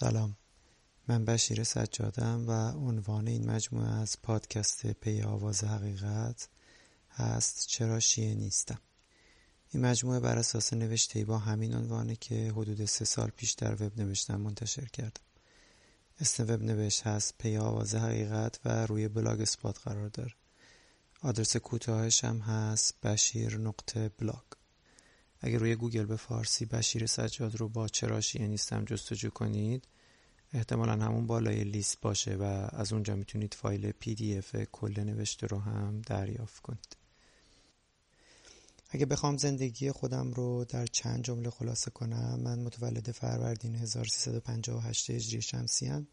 سلام. من بشیر سجادم و عنوان این مجموعه از پادکست پی آواز حقیقت هست چرا شیعه نیستم. این مجموعه بر اساس نوشته با همین عنوانه که حدود سه سال پیش در وب نوشتم منتشر کردم. اسم وب نوشت هست پی آواز حقیقت و روی Blogspot قرار داره. آدرس کوتاهش هم هست بشیر نقطه بلاگ. اگر روی گوگل به فارسی بشیر سجاد رو با چرا شیعه نیستم جستجو کنید احتمالا همون بالای لیست باشه و از اونجا می‌تونید فایل PDF کل نوشته رو هم دریافت کنید. اگه بخوام زندگی خودم رو در چند جمله خلاصه کنم من متولد فروردین 1358 هجری شمسی‌ام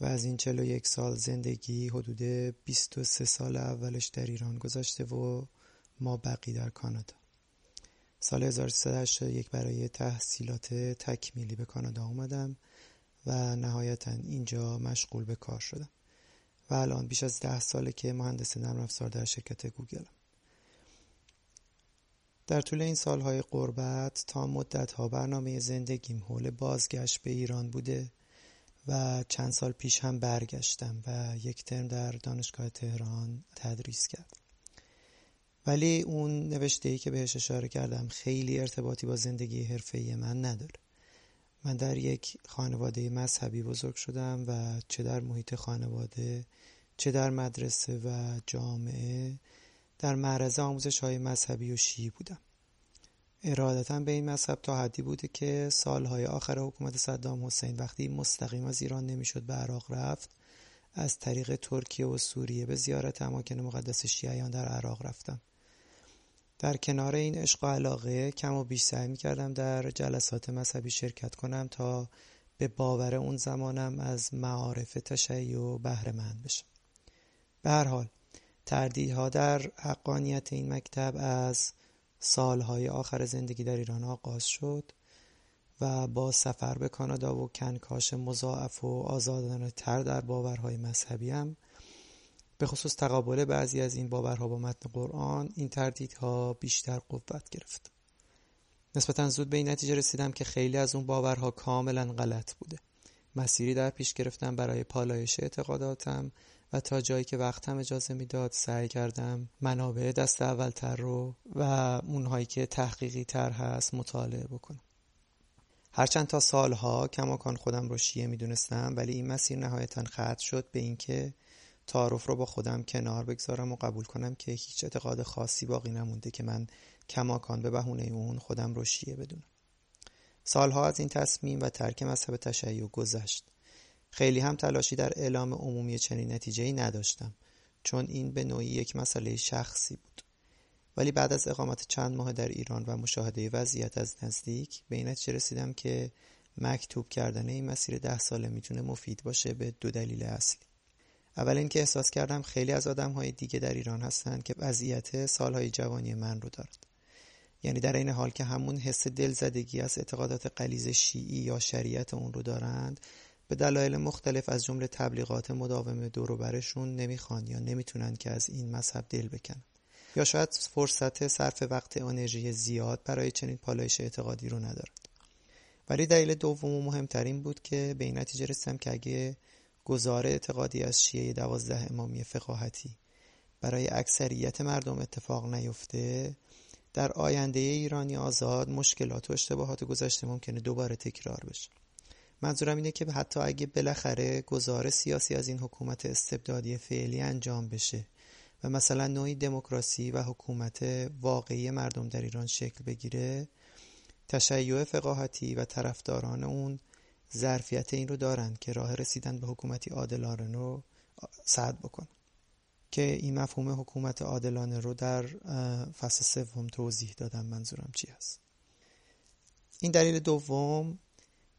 و از این 41 سال زندگی حدود 23 سال اولش در ایران گذشته و ما بقی در کانادا. سال 1381 برای تحصیلات تکمیلی به کانادا اومدم و نهایتا اینجا مشغول به کار شدم. و الان بیش از ده ساله که مهندس نرم افزار در شرکت گوگلم. در طول این سالهای قربت تا مدت ها برنامه زندگیم حول بازگشت به ایران بوده و چند سال پیش هم برگشتم و یک ترم در دانشگاه تهران تدریس کردم. ولی اون نوشته ای که بهش اشاره کردم خیلی ارتباطی با زندگی حرفه‌ای من نداره. من در یک خانواده مذهبی بزرگ شدم و چه در محیط خانواده چه در مدرسه و جامعه در معرض آموزش های مذهبی و شیعی بودم. ارادتا به این مذهب تا حدی بوده که سالهای آخر حکومت صدام حسین وقتی مستقیم از ایران نمی‌شد به عراق رفت از طریق ترکیه و سوریه به زیارت اماکن مقدس شیعیان در عراق رفتم. در کنار این عشق و علاقه کم و بیش سعی می کردم در جلسات مذهبی شرکت کنم تا به باور اون زمانم از معارف تشیع بهره مند بشم. به هر حال تردیدها در حقانیت این مکتب از سالهای آخر زندگی در ایران آغاز شد و با سفر به کانادا و کنکاش مضاعف و آزادانه تر در باورهای مذهبی هم به خصوص تقابل بعضی از این باورها با متن قرآن این تردیدها بیشتر قوت گرفت. نسبتا زود به این نتیجه رسیدم که خیلی از اون باورها کاملا غلط بوده. مسیری در پیش گرفتم برای پالایش اعتقاداتم و تا جایی که وقتم اجازه می‌داد سعی کردم منابع دست اولتر رو و اونهایی که تحقیقی تر هست مطالعه بکنم. هرچند تا سالها کماکان خودم رو شیعه می‌دونستم ولی این مسیر نهایتا ختم شد به اینکه تعارف رو با خودم کنار بگذارم و قبول کنم که هیچ اعتقاد خاصی باقی نمونده که من کماکان به بهونه اون خودم رو شیعه بدونم. سالها از این تصمیم و ترک مذهب تشیع گذشت. خیلی هم تلاشی در اعلام عمومی چنین نتیجه نداشتم چون این به نوعی یک مسئله شخصی بود. ولی بعد از اقامت چند ماه در ایران و مشاهده وضعیت از نزدیک به این نتیجه رسیدم که مکتوب کردن این مسیر ده ساله می‌تونه مفید باشه به دو دلیل اصلی. اول اینکه احساس کردم خیلی از آدم های دیگه در ایران هستند که وضعیت سالهای جوانی من رو دارد یعنی در این حال که همون حس دلزدگی از اعتقادات قلیز شیعی یا شریعت اون رو دارند به دلایل مختلف از جمله تبلیغات مداوم دور برشون نمی‌خوان یا نمی‌تونن که از این مذهب دل بکنن. یا شاید فرصت صرف وقت انرژی زیاد برای چنین پالایش اعتقادی رو ندارد ولی دلیل دوم و مهمترین بود که به این نتیجه رسیدم که اگه گزار اعتقادی از شیعه دوازده امامی فقاهتی. برای اکثریت مردم اتفاق نیفته در آینده ایرانی آزاد مشکلات و اشتباهات گذشته ممکنه دوباره تکرار بشه. منظورم اینه که حتی اگه بالاخره گزار سیاسی از این حکومت استبدادی فعلی انجام بشه و مثلا نوعی دموکراسی و حکومت واقعی مردم در ایران شکل بگیره تشیع فقاهتی و طرفداران اون ظرفیت این رو دارن که راه رسیدن به حکومتی عادلانه رو سعد بکن. که این مفهوم حکومت عادلانه رو در فصل سوم توضیح دادم منظورم چی هست. این دلیل دوم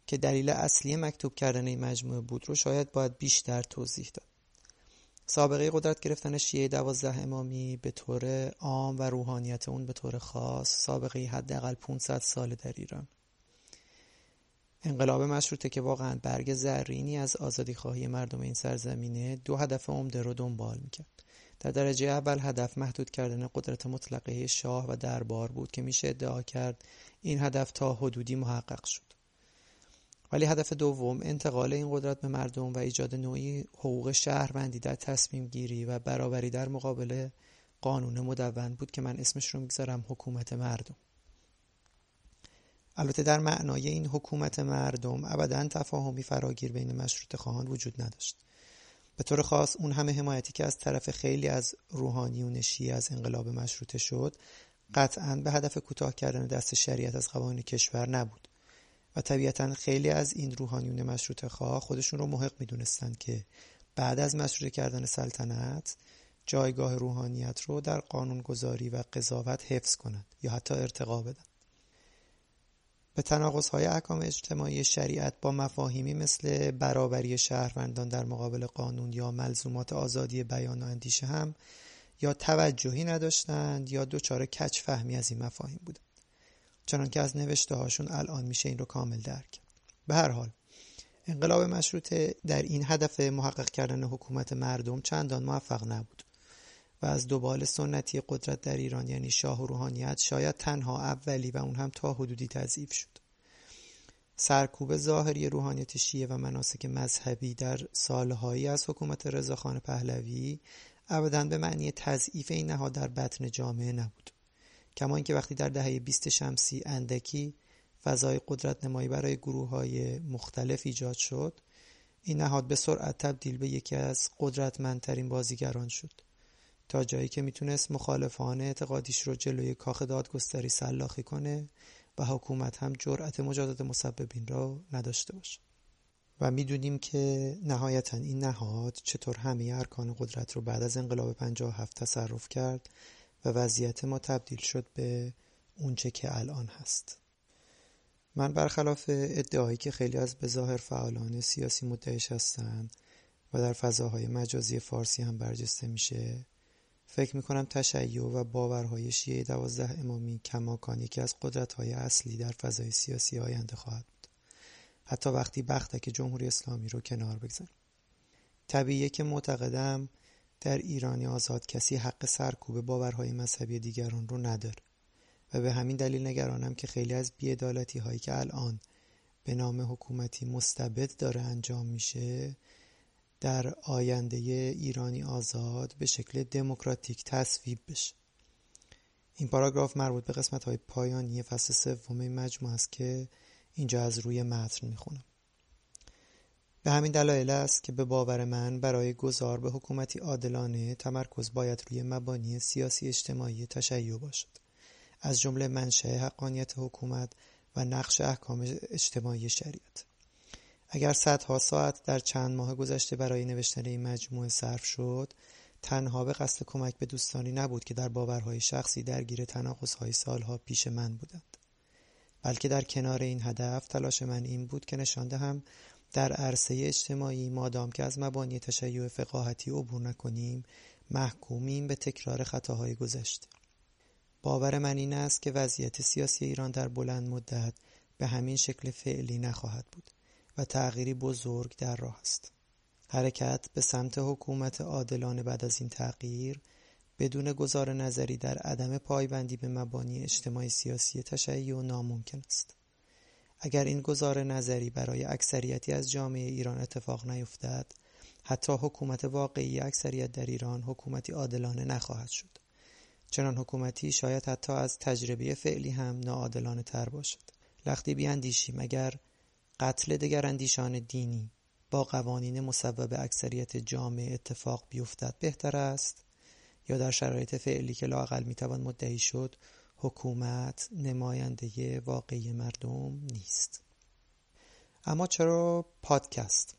که دلیل اصلی مکتوب کردن این مجموعه بود رو شاید باید بیشتر توضیح داد. سابقه قدرت گرفتن شیعه دوازده امامی به طور عام و روحانیت اون به طور خاص سابقه حداقل 500 سال در ایران. انقلاب مشروطه که واقعا برگ زرینی از آزادی خواهی مردم این سرزمینه دو هدف عمده رو دنبال می‌کرد. در درجه اول هدف محدود کردن قدرت مطلقه شاه و دربار بود که میشه ادعا کرد این هدف تا حدودی محقق شد. ولی هدف دوم انتقال این قدرت به مردم و ایجاد نوعی حقوق شهروندی در تصمیم گیری و برابری در مقابل قانون مدون بود که من اسمش رو می‌گذارم حکومت مردم. البته در معنای این حکومت مردم ابدا تفاهمی فراگیر بین مشروط خواهان وجود نداشت. به طور خاص اون همه حمایتی که از طرف خیلی از روحانیون شیعه از انقلاب مشروطه شد قطعا به هدف کوتاه کردن دست شریعت از قوانین کشور نبود. و طبیعتا خیلی از این روحانیون مشروط خواه خودشون رو محق می‌دونستند که بعد از مشروط کردن سلطنت جایگاه روحانیت رو در قانونگذاری و قضاوت حفظ کنند یا حتی ارتقا بدن. به تناقض های احکام اجتماعی شریعت با مفاهیمی مثل برابری شهروندان در مقابل قانون یا ملزومات آزادی بیان و اندیشه هم یا توجهی نداشتند یا دچار کچ فهمی از این مفاهیم بودند. چنان که از نوشته هاشون الان میشه این رو کامل درک به هر حال انقلاب مشروطه در این هدف محقق کردن حکومت مردم چندان موفق نبود. و از دوبال سنتی قدرت در ایران یعنی شاه و روحانیت شاید تنها اولی و اون هم تا حدودی تضعیف شد. سرکوب ظاهری روحانیت شیعه و مناسک مذهبی در سالهایی از حکومت رضاخان پهلوی ابدا به معنی تضعیف این نهاد در بطن جامعه نبود. کما اینکه وقتی در دهه 20 شمسی اندکی فضای قدرت نمایی برای گروه های مختلف ایجاد شد این نهاد به سرعت تبدیل به یکی از قدرتمندترین بازیگران شد. تا جایی که می‌تونست مخالفان اعتقادیش رو جلوی کاخ دادگستری سلاخی کنه و حکومت هم جرأت مجازات مسببین را نداشته باشه. و می‌دونیم که نهایتا این نهاد چطور همه ارکان قدرت رو بعد از انقلاب 57 تصرف کرد و وضعیت ما تبدیل شد به اونچه که الان هست. من برخلاف ادعایی که خیلی از بظاهر فعالان سیاسی مدعیش هستند و در فضاهای مجازی فارسی هم برجسته میشه فکر می‌کنم تشیع و باورهای شیعه دوازده امامی کماکان یکی از قدرتهای اصلی در فضای سیاسی آینده خواهد بود. حتی وقتی بختک جمهوری اسلامی رو کنار بگذاریم. طبیعیه که معتقدم در ایرانی آزاد کسی حق سرکوب باورهای مذهبی دیگران رو نداره. و به همین دلیل نگرانم که خیلی از بیعدالتی هایی که الان به نام حکومتی مستبد داره انجام میشه در آینده ایرانی آزاد به شکل دموکراتیک تصویب بشه. این پاراگراف مربوط به قسمت های پایانی فصل سوم مجموعه است که اینجا از روی متن می‌خونم. به همین دلایل است که به باور من برای گذار به حکومتی عادلانه تمرکز باید روی مبانی سیاسی اجتماعی تشیع باشد. از جمله منشأ حقانیت حکومت و نقش احکام اجتماعی شریعت. اگر صدها ساعت در چند ماه گذشته برای نوشتن این مجموعه صرف شد تنها به قصد کمک به دوستانی نبود که در باورهای شخصی درگیر تناقضهای سالها پیش من بودند. بلکه در کنار این هدف تلاش من این بود که نشان دهم در عرصه اجتماعی مادام که از مبانی تشیع فقاهتی عبور نکنیم محکومیم به تکرار خطاهای گذشته باور من این است که وضعیت سیاسی ایران در بلند مدت به همین شکل فعلی نخواهد بود. و تغییری بزرگ در راه است. حرکت به سمت حکومت عادلانه بعد از این تغییر بدون گذار نظری در عدم پایبندی به مبانی اجتماعی سیاسی تشیع ناممکن است. اگر این گذار نظری برای اکثریتی از جامعه ایران اتفاق نیفتد حتی حکومت واقعی اکثریت در ایران حکومتی عادلانه نخواهد شد. چنان حکومتی شاید حتی از تجربه فعلی هم ناعادلانه تر باشد. لختی بیاندیشیم اگر قتل دگراندیشان دینی با قوانین مصوب اکثریت جامعه اتفاق بیفتد بهتر است؟ یا در شرایط فعلی که لاقل می‌توان مدعی شد حکومت نماینده واقعی مردم نیست. اما چرا پادکست؟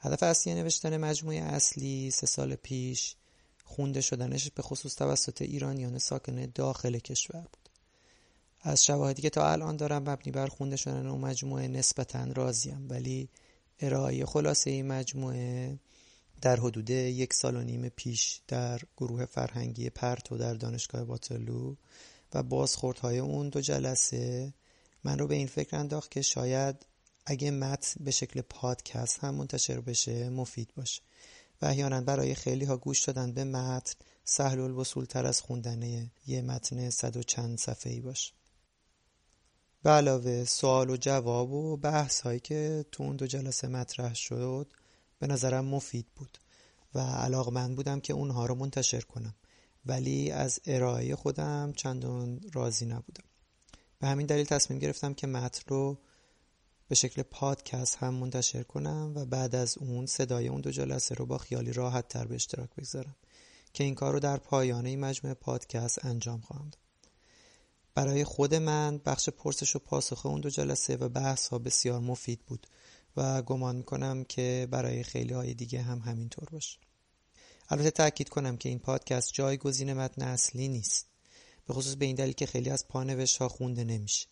هدف اصلی نوشتن مجموعه اصلی سه سال پیش خونده شدنش به خصوص توسط ایرانیان ساکن داخل کشور بود. از شواهدی که تا الان دارم مبنی بر خونده شدن اون مجموعه نسبتا راضیم ولی ارائه خلاصه این مجموعه در حدود یک سال و نیم پیش در گروه فرهنگی پرتو در دانشگاه واترلو و بازخوردهای اون دو جلسه من رو به این فکر انداخت که شاید اگه متن به شکل پادکست هم منتشر بشه مفید باشه. و احیانا برای خیلی ها گوش دادن به متن سهل الوصول تر از خوندن یه متن صد و چند صفحه‌ای باشه. به علاوه سوال و جواب و بحث هایی که تو اون دو جلسه مطرح شد به نظرم مفید بود و علاقمند بودم که اونها رو منتشر کنم. ولی از ارائه خودم چندان راضی نبودم. به همین دلیل تصمیم گرفتم که متن رو به شکل پادکست هم منتشر کنم و بعد از اون صدای اون دو جلسه رو با خیالی راحت تر به اشتراک بگذارم که این کار رو در پایانه مجموعه پادکست انجام خواهم داد. برای خود من بخش پرسش و پاسخ اون دو جلسه و بحث ها بسیار مفید بود و گمان می‌کنم که برای خیلی های دیگه هم همینطور باشه. البته تاکید کنم که این پادکست جایگزین متن اصلی نیست. به خصوص به این دلیل که خیلی از پانوشت ها خونده نمیشه.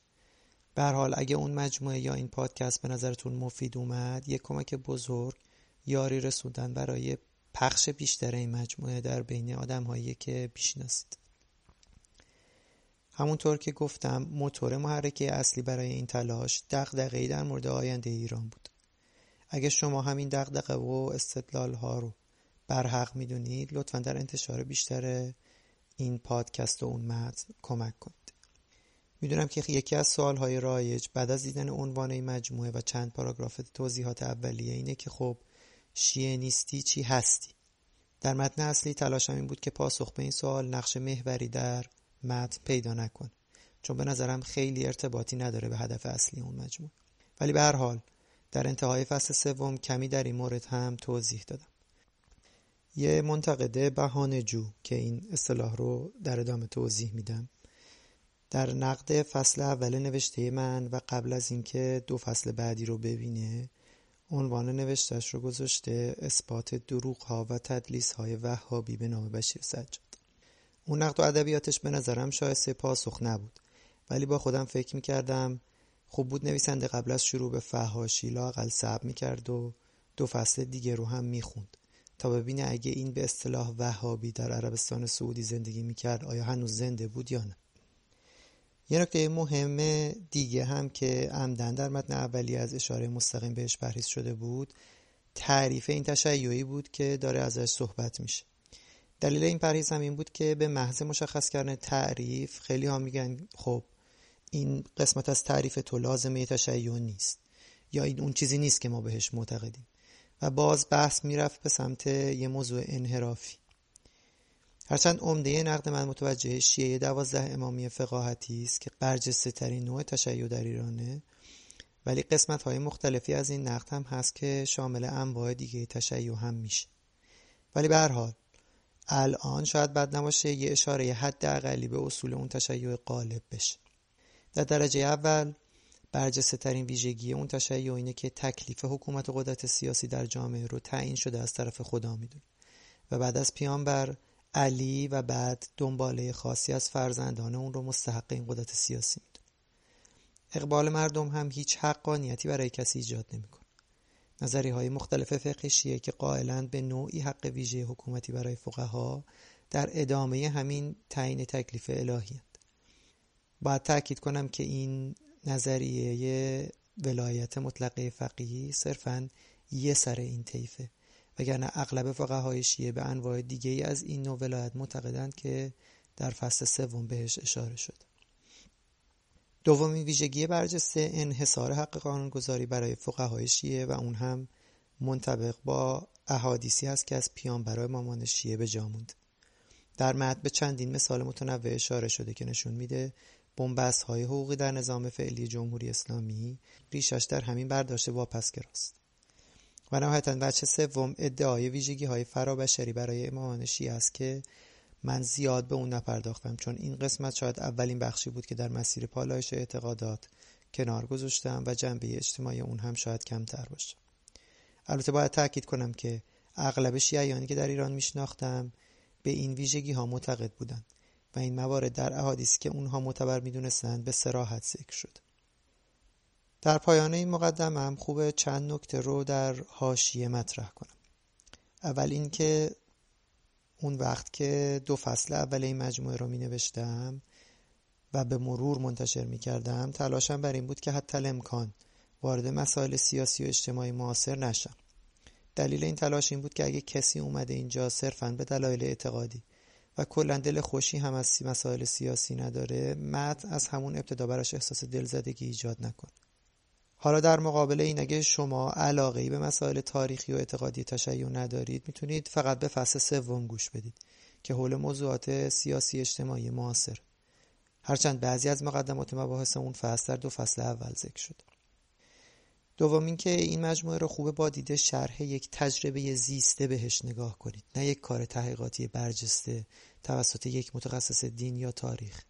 به حال اگه اون مجموعه یا این پادکست به نظرتون مفید اومد یک کمک بزرگ یاری رسوندن برای پخش بیشتر این مجموعه در بین آدم هایی که بیشناسید همونطور که گفتم موتور محرکه اصلی برای این تلاش دغدغه‌ای در مورد آینده ایران بود. اگه شما همین دغدغه و استدلال ها رو برحق می‌دونید لطفا در انتشار بیشتر این پادکست و اون متن کمک کنید. می‌دونم که یکی از های رایج بعد از دیدن عنوان این مجموعه و چند پاراگراف توضیحات اولیه اینه که خب شیعه نیستی چی هستی؟ در متن اصلی تلاشم این بود که پاسخ به این سوال نقش محوری در متن پیدا نکنه چون به نظرم خیلی ارتباطی نداره به هدف اصلی اون مجموعه. ولی به هر حال در انتهای فصل سوم کمی در این مورد هم توضیح دادم. یه منتقده بهانه جو که این اصطلاح رو در ادامه توضیح میدم. در نقد فصل اول نوشته من و قبل از اینکه دو فصل بعدی رو ببینه عنوان نوشتش رو گذاشته اثبات دروغ ها و تدلیس های وهابی به نام بشیر سجاد. اون نقد و ادبیاتش به نظرم شایسته پاسخ نبود. ولی با خودم فکر می‌کردم خوب بود نویسنده قبل از شروع به فهاشی لاقل صبر می‌کرد و دو فصل دیگه رو هم می‌خوند. تا ببینه اگه این به اصطلاح وهابی در عربستان سعودی زندگی می‌کرد آیا هنوز زنده بود یا نه؟ یه نکته مهم دیگه هم که عمدن در متن اولی از اشاره مستقیم بهش پرهیز شده بود تعریف این تشیعی بود که داره ازش صحبت میشه. دلیل این پرهیز هم این بود که به محض مشخص کردن تعریف خیلی ها میگن خب این قسمت از تعریف تو لازمه تشیع نیست. یا این اون چیزی نیست که ما بهش معتقدیم. و باز بحث می‌رفت به سمت یه موضوع انحرافی. هرچند عمده نقد من متوجه شیعه دوازده امامی فقاهتی است که برجسته ترین نوع تشیع در ایرانه ولی قسمت های مختلفی از این نقد هم هست که شامل انواع دیگه تشیع هم میشه. ولی به هر حال الان شاید بد نباشه یه اشاره حد اقلی به اصول اون تشیع غالب بشه. در درجه اول برجسته ترین ویژگی اون تشیع اینه که تکلیف حکومت و قدرت سیاسی در جامعه رو تعیین شده از طرف خدا می‌دونه. و بعد از پیامبر علی و بعد دنباله خاصی از فرزندان اون رو مستحق این قدرت سیاسی می‌دونه. اقبال مردم هم هیچ حقانیتی برای کسی ایجاد نمی‌کنه. نظری های مختلف فقه شیعه که قائلند به نوعی حق ویژه حکومتی برای فقها در ادامه همین تعیین تکلیف الهی هست. باید تاکید کنم که این نظریه ولایت مطلقه فقیهی صرفا یه سر این طیفه وگرنه اغلب فقهای شیعه به انواع دیگه از این نوع ولایت معتقدند که در فصل سوم بهش اشاره شد دومین ویژگی برجسته انحصار حق قانونگذاری برای فقهای شیعه و اون هم منطبق با احادیثی است که از پیان برای مامان شیعه به جا در متن به چندین مثال متنوع اشاره شده که نشون میده بنبست های حقوقی در نظام فعلی جمهوری اسلامی ریشش در همین برداشت واپسگراست. و نهایتا بچه سوم ادعای ویژگی های فرابشری برای امامان شیعه است که من زیاد به اون نپرداختم چون این قسمت شاید اولین بخشی بود که در مسیر پالایش اعتقادات کنار گذاشتم و جنبه اجتماعی اون هم شاید کمتر باشه. البته باید تاکید کنم که اغلب شیعیانی که در ایران میشناختم به این ویژگی ها معتقد بودند و این موارد در احادیثی که اونها معتبر می‌دونستند به سراحت ذکر شد. در پایان این مقدمه هم خوبه چند نکته رو در حاشیه مطرح کنم. اول اینکه اون وقت که دو فصل اول این مجموعه رو می نوشتم و به مرور منتشر می کردم تلاشم بر این بود که حتی امکان وارد مسائل سیاسی و اجتماعی معاصر نشم. دلیل این تلاش این بود که اگه کسی اومده اینجا صرفا به دلایل اعتقادی و کلا دل خوشی هم از مسائل سیاسی نداره متن از همون ابتدا براش احساس دلزدگی ایجاد نکن. حالا در مقابل این اگه شما علاقه به مسائل تاریخی و اعتقادی تشیع ندارید می‌تونید فقط به فصل سوم گوش بدید که حول موضوعات سیاسی اجتماعی معاصر. هرچند بعضی از مقدمات مباحث اون فصل در دو فصل اول ذکر شده. دوم اینکه این مجموعه رو خوبه با دیده شرح یک تجربه زیسته بهش نگاه کنید. نه یک کار تحقیقاتی برجسته توسط یک متخصص دین یا تاریخ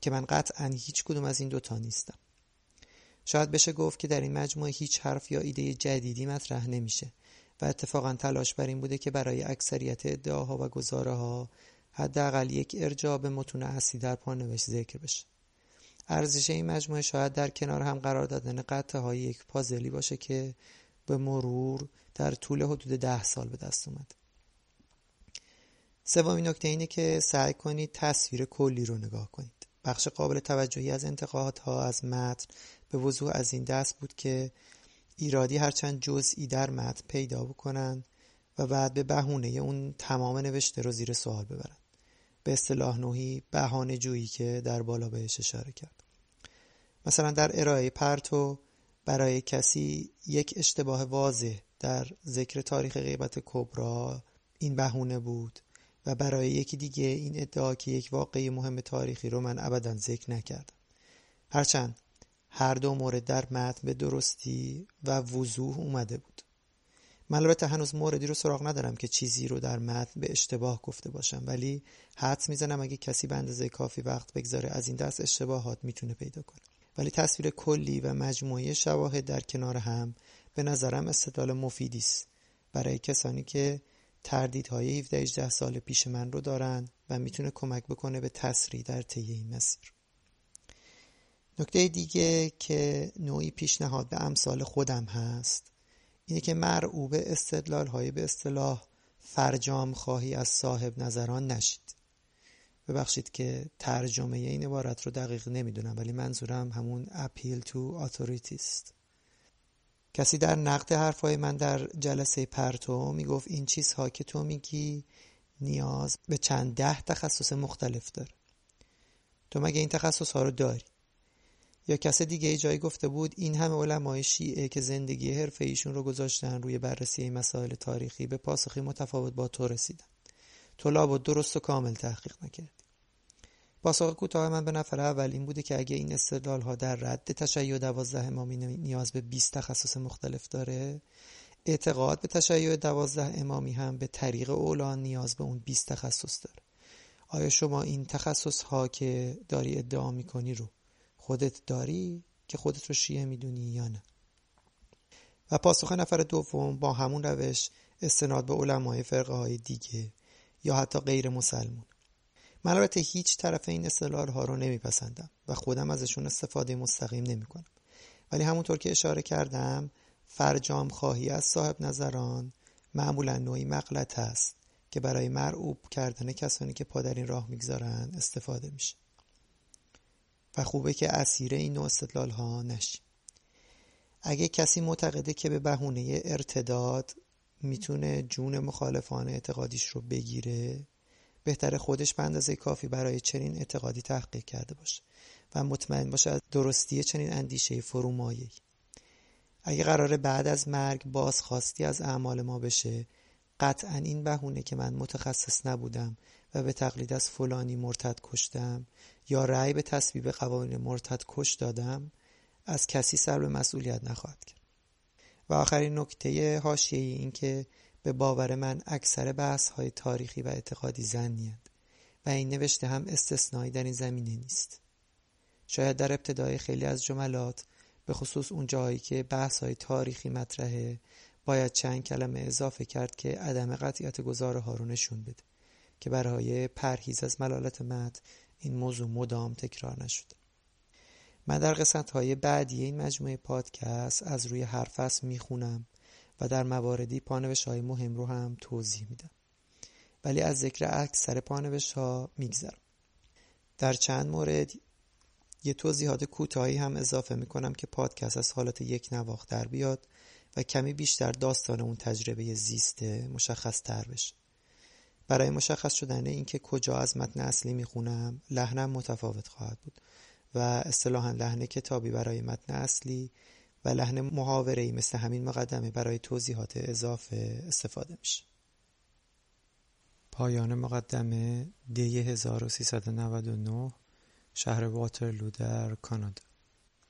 که من قطعا هیچ کدوم از این دوتا نیستم. شاید بشه گفت که در این مجموعه هیچ حرف یا ایده جدیدی مطرح نمیشه و اتفاقا تلاش بر این بوده که برای اکثریت ادعاها و گزاره ها حداقل یک ارجاع به متون اصلی در پانوشت ذکر بشه. ارزش این مجموعه شاید در کنار هم قرار دادن قطعه های یک پازلی باشه که به مرور در طول حدود ده سال به دست اومد. سومین نکته اینه که سعی کنید تصویر کلی رو نگاه کنید. بخش قابل توجهی از انتقادها از متن به وضوح از این دست بود که ایرادی هرچند جزئی در متن پیدا بکنن و بعد به بهونه اون تمام نوشته رو زیر سوال ببرن به اصطلاح نوعی بهانه جویی که در بالا بهش اشاره کرد. مثلا در ارائه پرتو برای کسی یک اشتباه واضح در ذکر تاریخ غیبت کبرا این بهونه بود و برای یکی دیگه این ادعا که یک واقعی مهم تاریخی رو من ابدا ذکر نکردم. هرچند هر دو مورد در متن به درستی و وضوح اومده بود. من البته هنوز موردی رو سراغ ندارم که چیزی رو در متن به اشتباه گفته باشم ولی حدس می‌زنم اگه کسی به اندازه کافی وقت بگذاره از این دست اشتباهات می‌تونه پیدا کنه. ولی تصویر کلی و مجموعه شواهد در کنار هم به نظرم استدلال مفیدی است برای کسانی که تردیدهای 17 18 سال پیش من رو دارن و می‌تونه کمک بکنه به تسریع در طی این مسیر. نکته دیگه که نوعی پیشنهاد به امثال خودم هست اینه که مرعوب استدلال های به اصطلاح فرجام خواهی از صاحب نظران نشید. ببخشید که ترجمه این عبارت رو دقیق نمی‌دونم ولی منظورم همون اپیل تو اتوریتی است کسی در نقد حرفای من در جلسه پرتو می‌گفت این چیزها که تو میگی نیاز به چند ده تخصص مختلف داره. تو مگه این تخصص ها رو داری؟ یا کس دیگه ای جایی گفته بود این همه علمای شیعه که زندگی حرفه ایشون رو گذاشتن روی بررسی مسائل تاریخی به پاسخی متفاوت با تو رسیدن. تو لابد درست و کامل تحقیق نکردی. پاسخ کوتاه من به نفر اول این بوده که اگه این استدلال ها در رد تشیع دوازده امامی نیاز به 20 تخصص مختلف داره اعتقاد به تشیع دوازده امامی هم به طریق اولان نیاز به اون 20 تخصص داره. آیا شما این تخصص ها که داری ادعا می‌کنی رو خودت داری که خودت رو شیعه می‌دونی یا نه. و پاسخ نفر دوم با همون روش استناد به علمای فرقه های دیگه یا حتی غیر مسلمون. من البته هیچ طرف این اصطلاح ها رو نمیپسندم و خودم ازشون استفاده مستقیم نمی کنم. ولی همونطور که اشاره کردم فرجام خواهی از صاحب نظران معمولا نوعی مغلط است که برای مرعوب کردن کسانی که پا این راه می‌گذارن استفاده میشه. و خوبه که اسیر این نوع استدلال ها نشیم اگه کسی معتقده که به بهونه ارتداد می‌تونه جون مخالفان اعتقادیش رو بگیره بهتر خودش به اندازه کافی برای چنین اعتقادی تحقیق کرده باشه و مطمئن باشه از درستی چنین اندیشه فرومایی اگه قراره بعد از مرگ بازخواستی از اعمال ما بشه قطعا این بهونه که من متخصص نبودم و به تقلید از فلانی مرتد کشتم یا رأی به تصویب قوانین مرتد کش دادم از کسی سر به مسئولیت نخواهد کرد. و آخرین نکته حاشیه‌ای این که به باور من اکثر بحث های تاریخی و اعتقادی زنیند و این نوشته هم استثنایی در این زمینه نیست. شاید در ابتدای خیلی از جملات به خصوص اون جایی که بحث های تاریخی مطرحه باید چند کلمه اضافه کرد که عدم قطعیت گزاره ها رو نشون بده. که برای پرهیز از ملالت مد این موضوع مدام تکرار نشده من در قسمت های بعدی این مجموعه پادکست از روی هر فصل می‌خونم و در مواردی پانوش های مهم رو هم توضیح میدم. ولی از ذکر اکثر پانوش ها میگذرم. در چند مورد یه توضیحات کوتاهی هم اضافه می‌کنم که پادکست از حالت یک نواخت در بیاد و کمی بیشتر داستان اون تجربه زیسته مشخص تر بشه. برای مشخص شدن اینکه کجا از متن اصلی می‌خونم لحنم متفاوت خواهد بود و اصطلاحا لحن کتابی برای متن اصلی و لحن محاوره‌ای مثل همین مقدمه برای توضیحات اضافه استفاده میشه. پایان مقدمه دی 1399 شهر واترلو در کانادا.